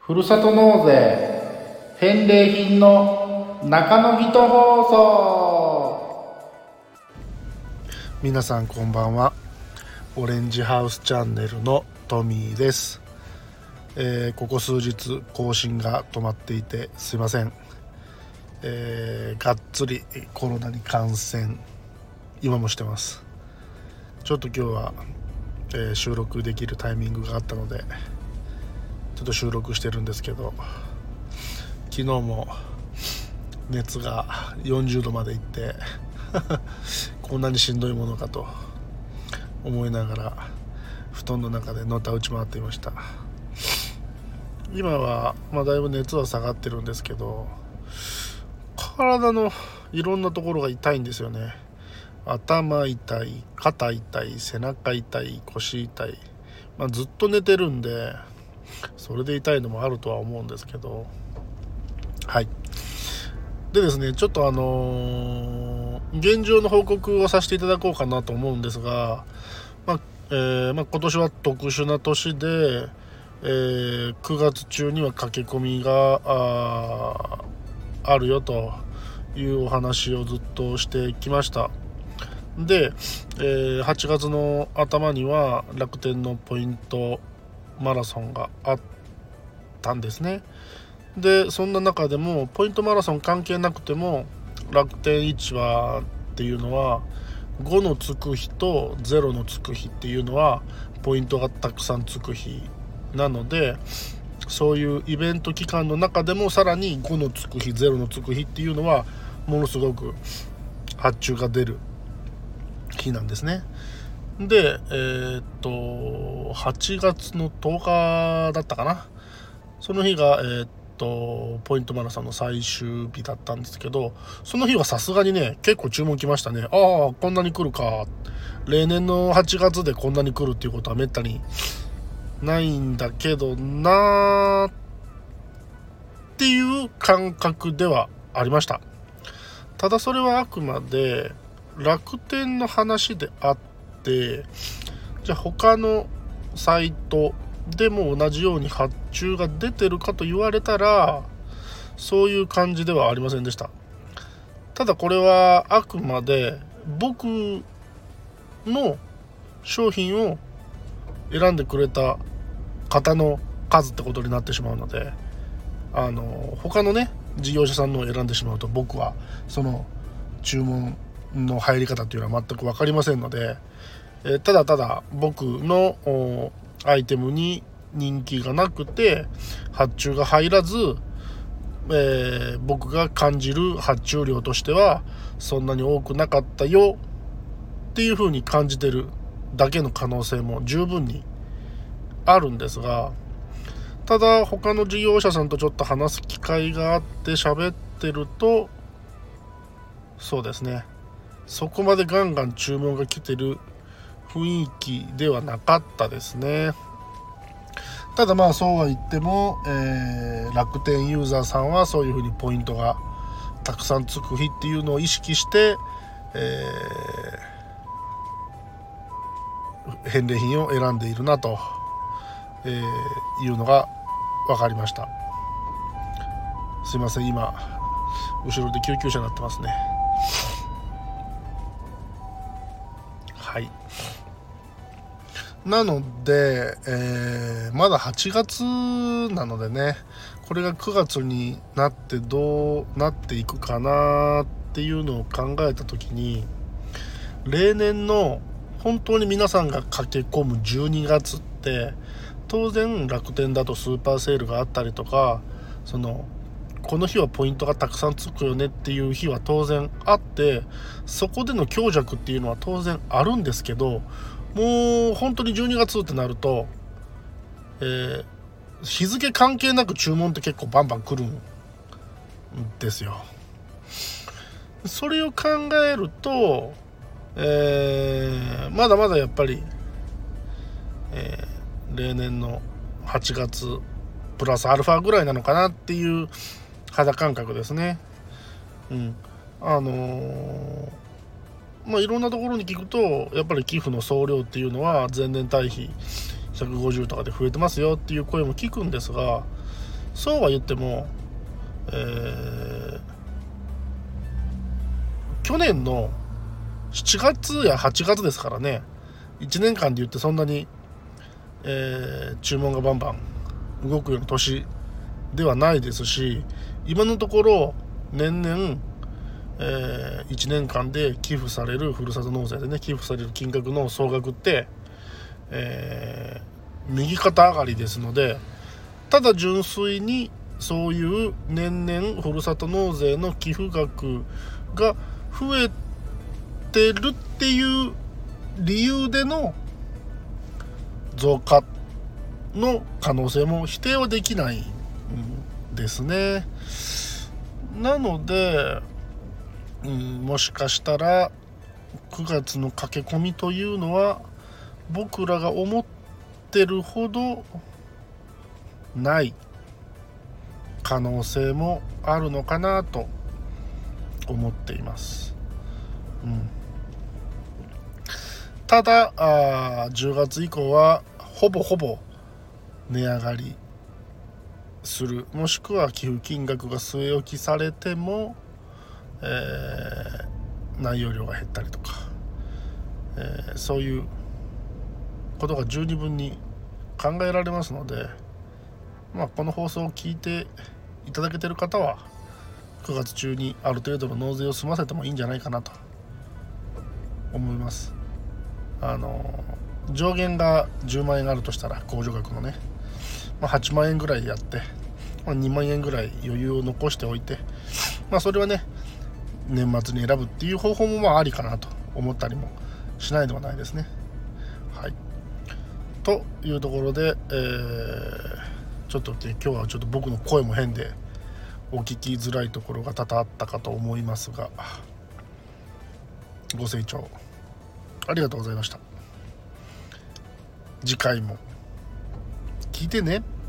ふるさと納税返礼品の中野人放送。皆さんこんばんは。オレンジハウスチャンネルのトミーです、えーここ数日更新が止まっていてすいません、えーがっつりコロナに感染今もしてます。ちょっと今日は、えー収録できるタイミングがあったのでちょっと収録してるんですけど昨日も熱が40度までいって こんなにしんどいものかと思いながら布団の中でのたうち回っていました。今は、まあ、だいぶ熱は下がってるんですけど体のいろんなところが痛いんですよね。頭痛い肩痛い背中痛い腰痛い、まあ、ずっと寝てるんでそれで痛いのもあるとは思うんですけど。はい。でですねちょっとあのー現状の報告をさせていただこうかなと思うんですが、まあえーまあ、今年は特殊な年で、えー9月中には駆け込みがああるよというお話をずっとしてきました。で、えー8月の頭には楽天のポイントマラソンがあったんですね。でそんな中でもポイントマラソン関係なくても楽天市場っていうのは5のつく日と0のつく日っていうのはポイントがたくさんつく日なのでそういうイベント期間の中でもさらに5のつく日0のつく日っていうのはものすごく発注が出る日なんですね。でえーっと8月の10日だったかな。その日がえーっとポイントマラソンの最終日だったんですけどその日はさすがにね結構注文来ましたね。ああこんなに来るか。例年の8月でこんなに来るっていうことはめったにないんだけどなーっていう感覚ではありました。ただそれはあくまで楽天の話であってじゃあ他のサイトでも同じように発注が出てるかと言われたらそういう感じではありませんでした。ただこれはあくまで僕の商品を選んでくれた方の数ってことになってしまうのであの他のね事業者さんのを選んでしまうと僕はその注文の入り方っていうのは全く分かりませんので、えただただ僕のアイテムに人気がなくて発注が入らず、えー僕が感じる発注量としてはそんなに多くなかったよっていう風に感じてるだけの可能性も十分にあるんですがただ他の事業者さんとちょっと話す機会があって喋ってるとそうですね。そこまでガンガン注文が来てる雰囲気ではなかったですね。ただまあそうは言っても、えー楽天ユーザーさんはそういうふうにポイントがたくさんつく日っていうのを意識して、えー返礼品を選んでいるなと、えーいうのが分かりました。すいません今後ろで救急車鳴ってますね。はい。なので、えーまだ8月なのでねこれが9月になってどうなっていくかなっていうのを考えた時に例年の本当に皆さんが駆け込む12月って当然楽天だとスーパーセールがあったりとかそのこの日はポイントがたくさんつくよねっていう日は当然あってそこでの強弱っていうのは当然あるんですけどもう本当に12月ってなると、えー日付関係なく注文って結構バンバン来るんですよ。それを考えると、えーまだまだやっぱり、えー例年の8月プラスアルファぐらいなのかなっていう肌感覚ですね。うん、あのーまあ、いろんなところに聞くとやっぱり寄付の総量っていうのは前年対比150とかで増えてますよっていう声も聞くんですがそうは言っても、えー、去年の7月や8月ですからね1年間で言ってそんなに、えー、注文がバンバン動くような年ではないですし今のところ年々、えー、1年間で寄付されるふるさと納税でね寄付される金額の総額って、えー、右肩上がりですのでただ純粋にそういう年々ふるさと納税の寄付額が増えてるっていう理由での増加の可能性も否定はできない。ですね。なので、うん、もしかしたら9月の駆け込みというのは僕らが思ってるほどない可能性もあるのかなと思っています。うんただあ10月以降はほぼほぼ値上がりする。もしくは寄付金額が据え置きされても、えー、内容量が減ったりとか、えー、そういうことが十二分に考えられますので、まあ、この放送を聞いていただけてる方は9月中にある程度の納税を済ませてもいいんじゃないかなと。思います。あの上限が10万円あるとしたら控除額のね、まあ、8万円ぐらいやって、まあ、2万円ぐらい余裕を残しておいて、まあ、それはね年末に選ぶっていう方法もまあありかなと思ったりもしないではないですね。はい、というところで、えー、ちょっと、ね、今日はちょっと僕の声も変でお聞きづらいところが多々あったかと思いますがご清聴ありがとうございました。次回も。聞いてね「